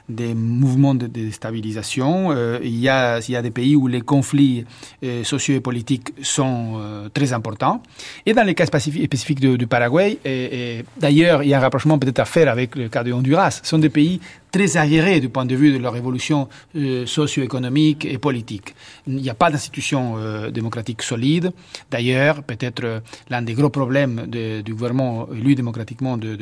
des, mouvements de déstabilisation. Euh, il, y a, des pays où les conflits euh, sociaux et politiques sont très importants. Et dans les cas spécifiques du, Paraguay, d'ailleurs, il y a un rapprochement peut-être à faire avec le cas de Honduras, ce sont des pays très aguerrés du point de vue de leur évolution socio-économique et politique. Il n'y a pas d'institution démocratique solide. D'ailleurs, peut-être l'un des gros problèmes du gouvernement élu démocratiquement de,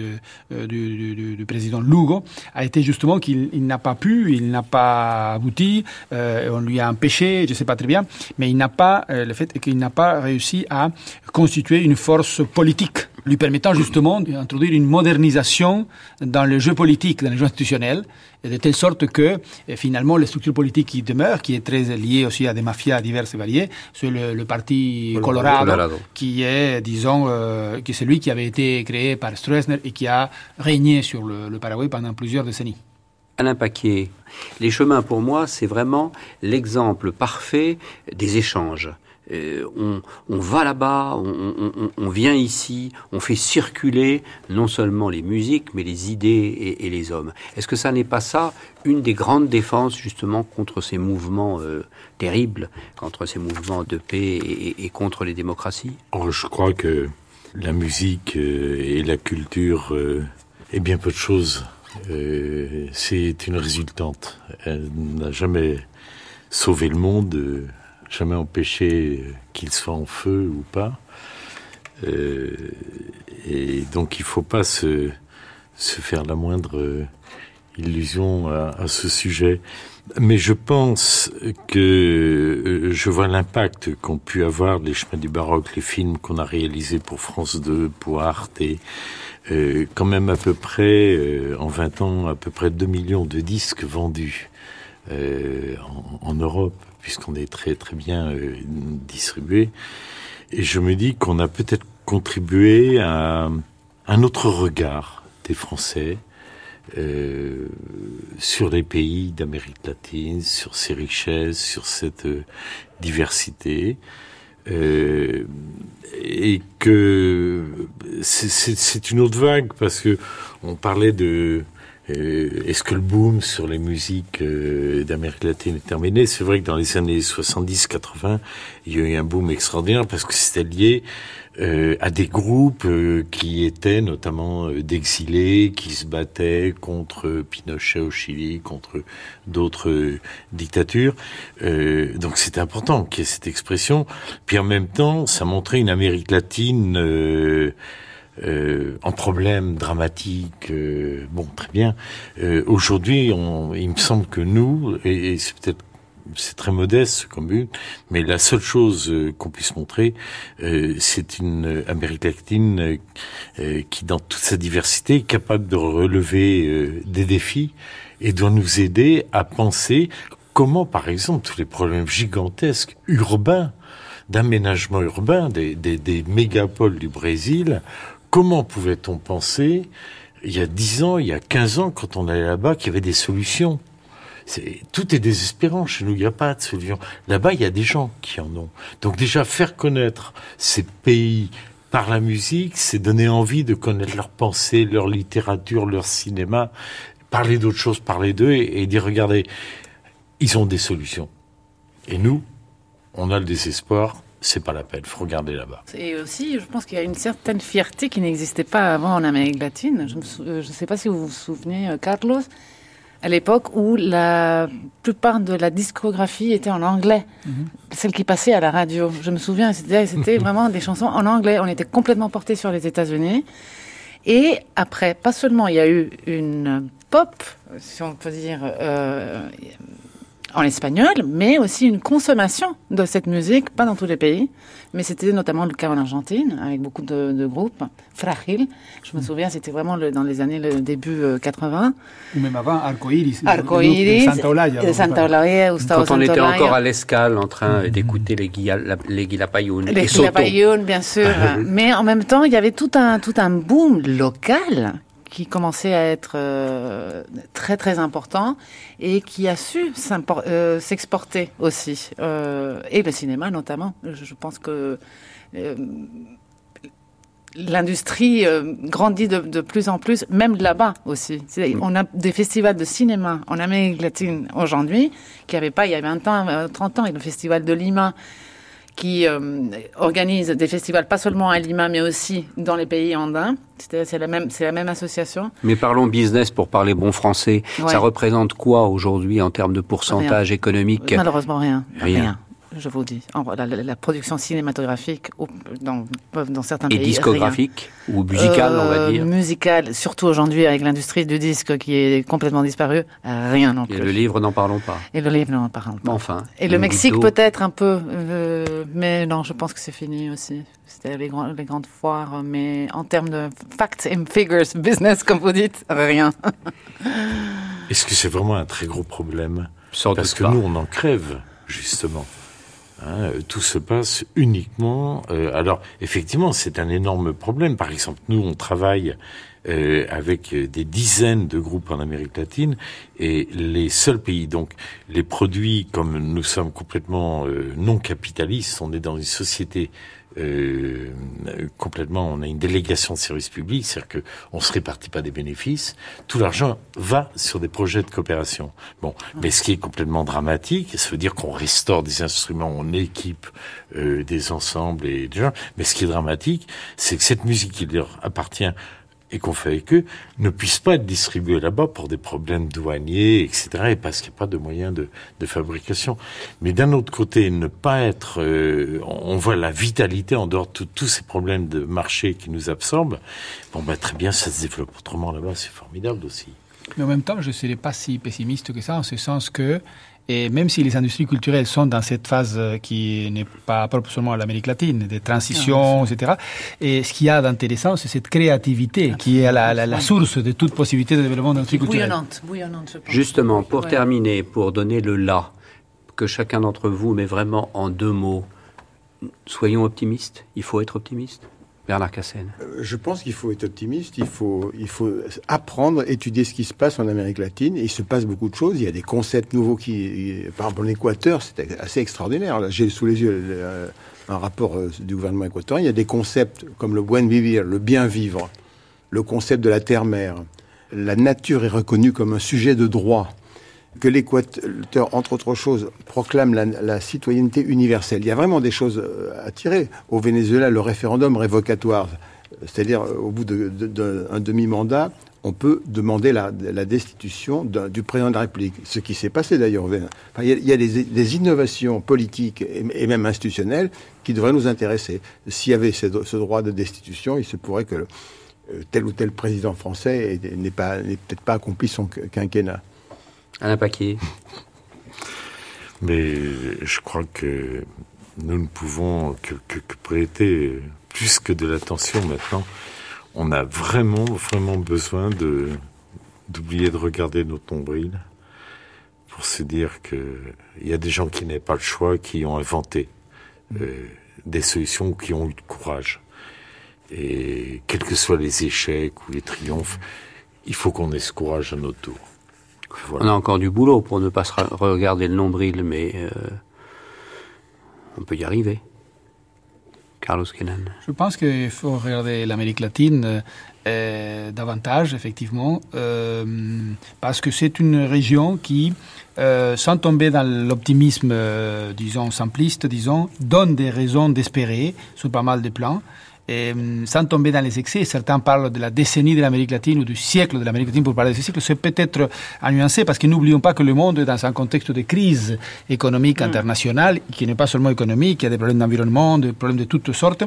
du, président Lugo a été justement qu'il n'a pas pu, il n'a pas abouti, euh, on lui a empêché, je ne sais pas très bien, mais il n'a pas, euh, le fait qu'il n'a pas réussi à constituer une force politique lui permettant justement d'introduire une modernisation dans le jeu politique, dans le jeu institutionnel, de telle sorte que finalement les structures politiques qui demeurent, qui est très liée aussi à des mafias diverses et variées, c'est le, parti Colorado, qui est, disons, euh, qui est celui qui avait été créé par Stroessner et qui a régné sur le, Paraguay pendant plusieurs décennies. Alain Paquier, les chemins pour moi, c'est vraiment l'exemple parfait des échanges. Euh, on, va là-bas, on, vient ici, on fait circuler non seulement les musiques, mais les idées et, les hommes. Est-ce que ça n'est pas ça une des grandes défenses justement contre ces mouvements euh, terribles, contre ces mouvements de paix et, contre les démocraties? Oh, Je crois que la musique euh, et la culture est bien peu de choses. C'est une résultante. Elle n'a jamais sauvé le monde jamais empêché qu'il soit en feu ou pas. Euh, et donc il ne faut pas se, se, faire la moindre illusion à, ce sujet. Mais je pense que euh, je vois l'impact qu'ont pu avoir les chemins du baroque, les films qu'on a réalisés pour France 2, pour Arte, et euh, quand même à peu près, en 20 ans, à peu près 2 millions de disques vendus en, en Europe puisqu'on est très très bien euh, distribué. Et je me dis qu'on a peut-être contribué à un autre regard des Français euh, sur les pays d'Amérique latine, sur ces richesses, sur cette euh, diversité. Et que c'est une autre vague parce que on parlait de est-ce que le boom sur les musiques euh, d'Amérique latine est terminé? C'est vrai que dans les années 70-80, il y a eu un boom extraordinaire parce que c'était lié euh, à des groupes euh, qui étaient notamment d'exilés, qui se battaient contre Pinochet au Chili, contre d'autres dictatures. donc c'était important qu'il y ait cette expression. Puis en même temps, ça montrait une Amérique latine euh, en problème dramatique. Euh, bon, très bien. Euh, Aujourd'hui, il me semble que nous, et, c'est peut-être c'est très modeste comme but, mais la seule chose euh, qu'on puisse montrer, euh, c'est une Amérique latine qui, dans toute sa diversité, est capable de relever des défis et doit nous aider à penser comment, par exemple, tous les problèmes gigantesques urbains d'aménagement urbain des, des, des mégapoles du Brésil comment pouvait-on penser, il y a 10 ans, il y a 15 ans, quand on allait là-bas, qu'il y avait des solutions? Tout est désespérant chez nous, il n'y a pas de solution. Là-bas, il y a des gens qui en ont. Donc déjà, faire connaître ces pays par la musique, c'est donner envie de connaître leurs pensées, leur littérature, leur cinéma, parler d'autres choses, parler d'eux et, et dire, regardez, ils ont des solutions. Et nous, on a le désespoir, c'est pas la peine, faut regarder là-bas. Et aussi, je pense qu'il y a une certaine fierté qui n'existait pas avant en Amérique latine. Je ne euh, sais pas si vous vous souvenez, euh, Carlos, à l'époque où la plupart de la discographie était en anglais, mhm. celle qui passait à la radio. Je me souviens, c'était vraiment des chansons en anglais. On était complètement porté sur les États-Unis. Et après, pas seulement il y a eu une pop, si on peut dire, euh, en espagnol, mais aussi une consommation de cette musique, pas dans tous les pays, mais c'était notamment le cas en Argentine, avec beaucoup de, groupes. Fragile, je me souviens, c'était vraiment dans les années le début 80. Euh, Ou même avant, Arcoiris. Arcoiris, Santa Olaya. Santa Olaya, Gustavo Quand on était encore à l'escale en train mm. d'écouter les, les Guilapayun. Les Guilapayun, bien sûr. mais en même temps, il y avait tout un, tout un boom local qui commençait à être euh, très très important et qui a su euh, s'exporter aussi. Euh, et le cinéma notamment. Je, pense que l'industrie grandit de, plus en plus, même là-bas aussi. On a des festivals de cinéma en Amérique latine aujourd'hui qu'il n'y avait pas il y a 20 ans, 30 ans. Et le festival de Lima qui euh, organise des festivals pas seulement à Lima, mais aussi dans les pays andins. C'est la même, c'est la même association. Mais parlons business pour parler bon français. Ça représente quoi aujourd'hui en termes de pourcentage économique? Malheureusement rien. rien je vous dis. La, la, production cinématographique dans, dans certains pays. Et discographique ou musicale, on va euh, dire Musicale, surtout aujourd'hui avec l'industrie du disque qui est complètement disparue, rien non plus. Et le livre, n'en parlons pas. Et le livre, n'en parlons pas. Enfin. Et le Mexique peut-être un peu, euh, mais non, je pense que c'est fini aussi. C'était les, les, grandes foires, mais en termes de facts and figures, business, comme vous dites, rien. Est-ce que c'est vraiment un très gros problème? Parce que nous, on en crève, justement. Hein, tout se passe uniquement. Euh, alors, effectivement, c'est un énorme problème. Par exemple, nous, on travaille euh, avec des dizaines de groupes en Amérique latine et les seuls pays, donc les produits, comme nous sommes complètement euh, non capitalistes, on est dans une société euh, complètement, on a une délégation de services publics, c'est-à-dire que on se répartit pas des bénéfices. Tout l'argent va sur des projets de coopération. Bon, mais ce qui est complètement dramatique, ça veut dire qu'on restaure des instruments, on équipe euh, des ensembles et des gens. Mais ce qui est dramatique, c'est que cette musique qui leur appartient et qu'on fait avec eux ne puissent pas être distribués là-bas pour des problèmes douaniers, etc., et parce qu'il n'y a pas de moyens de, de fabrication. Mais d'un autre côté, ne pas être... Euh, on voit la vitalité en dehors de tous ces problèmes de marché qui nous absorbent. Bon, bah, très bien, ça se développe autrement là-bas, c'est formidable aussi. Mais en même temps, je ne serais pas si pessimiste que ça, en ce sens que et même si les industries culturelles sont dans cette phase euh, qui n'est pas propre seulement à l'Amérique latine, des transitions, ah, etc., et ce qu'il y a d'intéressant, c'est cette créativité qui est la, la, la, source de toute possibilité de développement d'industrie culturelle. Bouillonnante, bouillonnante, je pense. Justement, pour terminer, pour donner le là, que chacun d'entre vous met vraiment en deux mots, soyons optimistes, il faut être optimiste? Bernard Cassen euh, Je pense qu'il faut être optimiste, il faut, apprendre, étudier ce qui se passe en Amérique latine. il se passe beaucoup de choses. Il y a des concepts nouveaux qui, par exemple, en Équateur, c'est assez extraordinaire. J'ai sous les yeux un rapport euh, du gouvernement équatorien. Il y a des concepts comme le buen vivir, le bien vivre, le concept de la terre-mère. La nature est reconnue comme un sujet de droit que l'Équateur, entre autres choses, proclame la, citoyenneté universelle. Il y a vraiment des choses euh, à tirer. Au Venezuela, le référendum révocatoire, c'est-à-dire euh, au bout d'un demi-mandat, on peut demander la, destitution du président de la République. Ce qui s'est passé d'ailleurs. il y a, des, innovations politiques et, même institutionnelles qui devraient nous intéresser. S'il y avait ce, droit de destitution, il se pourrait que euh, tel ou tel président français n'ait peut-être pas accompli son quinquennat. Alain Paquet. Mais je crois que nous ne pouvons que, prêter plus que de l'attention maintenant. On a vraiment, vraiment besoin d'oublier de regarder notre nombril pour se dire que il y a des gens qui n'avaient pas le choix, qui ont inventé euh, des solutions, qui ont eu le courage. Et quels que soient les échecs ou les triomphes, il faut qu'on ait ce courage à notre tour. On a encore du boulot pour ne pas regarder le nombril, mais euh, on peut y arriver. Carlos Kenan. Je pense qu'il faut regarder l'Amérique latine euh, davantage, effectivement, euh, parce que c'est une région qui, sans tomber dans l'optimisme, disons, simpliste, disons, donne des raisons d'espérer sur pas mal de plans. Et, hum, sans tomber dans les excès, certains parlent de la décennie de l'Amérique latine ou du siècle de l'Amérique latine pour parler de ce siècle. C'est peut-être à nuancer parce que n'oublions pas que le monde est dans un contexte de crise économique mm. internationale qui n'est pas seulement économique, il y a des problèmes d'environnement, des problèmes de toutes sortes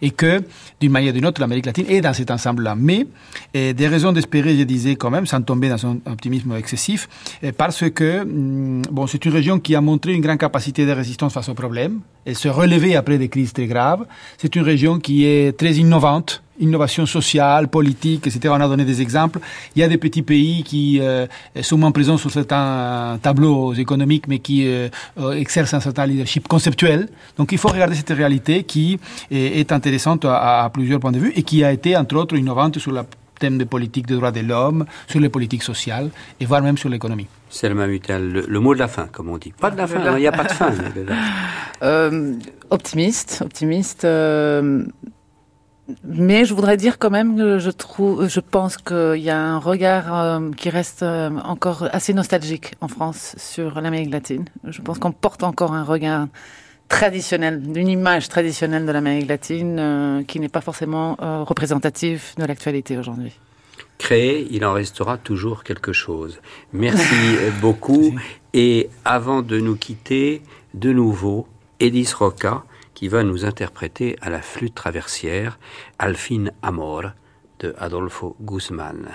et que d'une manière ou d'une autre, l'Amérique latine est dans cet ensemble-là. Mais des raisons d'espérer, je disais quand même, sans tomber dans un optimisme excessif, parce que hum, bon, c'est une région qui a montré une grande capacité de résistance face aux problèmes et se relever après des crises très graves. C'est une région qui est très innovante, innovation sociale, politique, etc. On a donné des exemples. Il y a des petits pays qui euh, sont moins présents sur certains tableaux économiques, mais qui euh, euh, exercent un certain leadership conceptuel. Donc il faut regarder cette réalité qui est, intéressante à, plusieurs points de vue et qui a été, entre autres, innovante sur le thème des politiques des droits de l'homme, sur les politiques sociales et voire même sur l'économie. C'est le, le, mot de la fin, comme on dit. Pas de la fin, il n'y a pas de fin. optimiste, optimiste mais je voudrais dire quand même que je trouve, je pense qu'il y a un regard euh, qui reste euh, encore assez nostalgique en France sur l'Amérique latine. Je pense qu'on porte encore un regard traditionnel, d'une image traditionnelle de l'Amérique latine euh, qui n'est pas forcément représentative de l'actualité aujourd'hui. Créé, il en restera toujours quelque chose. Merci beaucoup. Et avant de nous quitter, de nouveau, Edith Roca qui va nous interpréter à la flûte traversière Alfin Amor de Adolfo Guzman.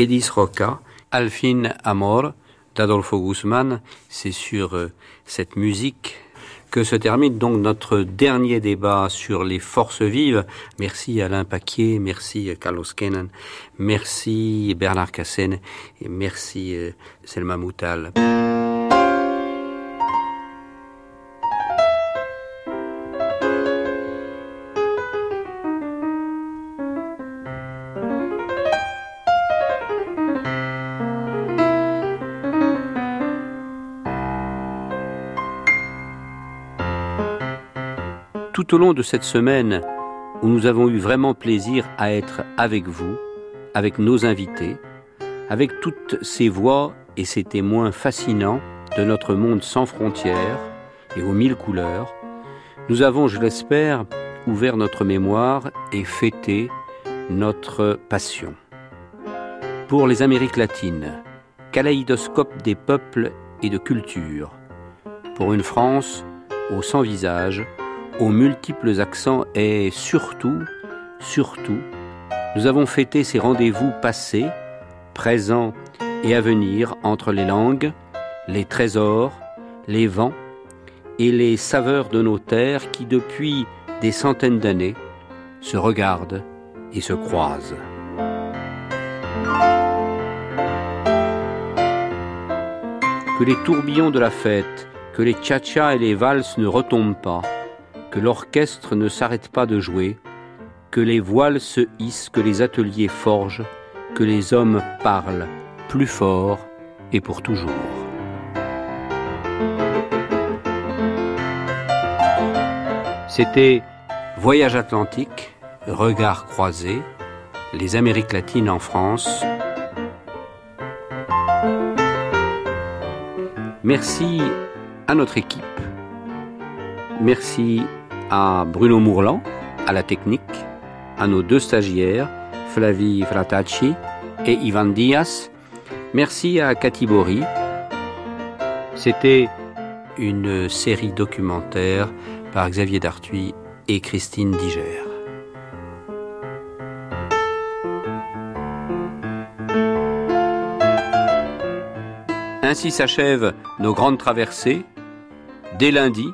Edis Roca, Alfin Amor d'Adolfo Guzman. C'est sur euh, cette musique que se termine donc notre dernier débat sur les forces vives. Merci Alain Paquier, merci Carlos Kenan, merci Bernard Cassen et merci euh, Selma Moutal. Tout au long de cette semaine où nous avons eu vraiment plaisir à être avec vous, avec nos invités, avec toutes ces voix et ces témoins fascinants de notre monde sans frontières et aux mille couleurs, nous avons, je l'espère, ouvert notre mémoire et fêté notre passion. Pour les Amériques latines, kaléidoscope des peuples et de cultures. Pour une France au sans visage, aux multiples accents et surtout, surtout, nous avons fêté ces rendez-vous passés, présents et à venir entre les langues, les trésors, les vents et les saveurs de nos terres qui depuis des centaines d'années se regardent et se croisent. Que les tourbillons de la fête, que les tcha et les valses ne retombent pas, que l'orchestre ne s'arrête pas de jouer, que les voiles se hissent, que les ateliers forgent, que les hommes parlent plus fort et pour toujours. C'était Voyage Atlantique, Regards croisés, les Amériques latines en France. Merci à notre équipe. Merci à Bruno Mourlan, à la technique, à nos deux stagiaires, Flavie Fratacci et Ivan Diaz. Merci à Cathy Bory. C'était une série documentaire par Xavier Dartuy et Christine Diger. Ainsi s'achèvent nos grandes traversées. Dès lundi,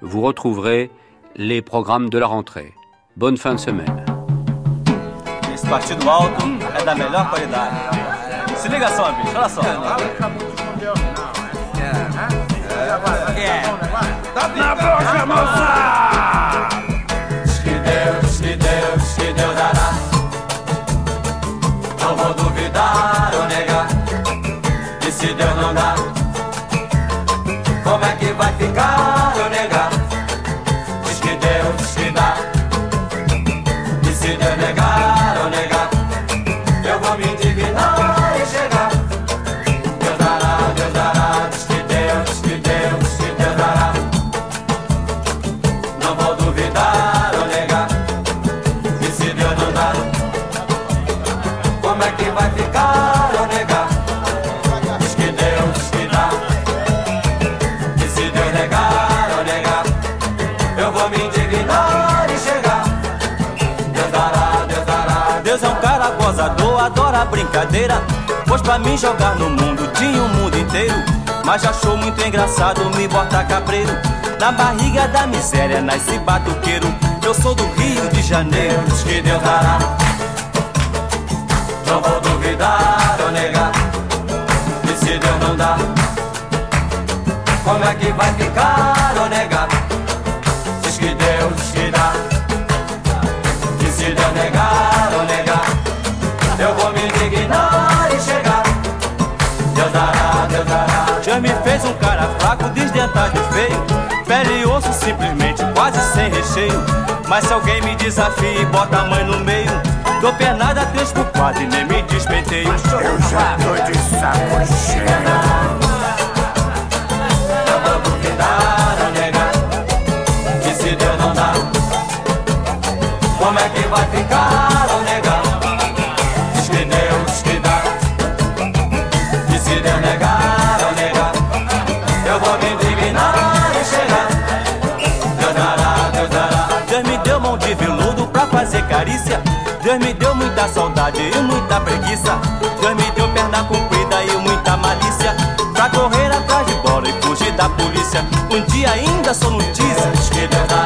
vous retrouverez les programmes de la rentrée. Bonne fin de semaine. Esse partido alto é da melhor qualidade. Se liga só, bicho, olha só. Na boca, moça! Adora brincadeira. Pois pra mim jogar no mundo tinha o mundo inteiro. Mas achou muito engraçado me botar cabreiro. Na barriga da miséria nasce batuqueiro. Eu sou do Rio de Janeiro, diz que Deus dará. Não vou duvidar ou negar. E se Deus não dá, como é que vai ficar ou negar? Indignar e chegar. Deus dará, Deus dará. Já me fez um cara fraco, desdentado e feio. Pele e osso simplesmente quase sem recheio. Mas se alguém me desafia e bota a mãe no meio, dou pernada três por quatro e nem me despenteio. Eu já tô de saco cheio. Como é que vai ficar carícia. Deus me deu muita saudade e muita preguiça. Deus me deu perna comprida e muita malícia. Pra correr atrás de bola e fugir da polícia. Um dia ainda sou notícia. que Deus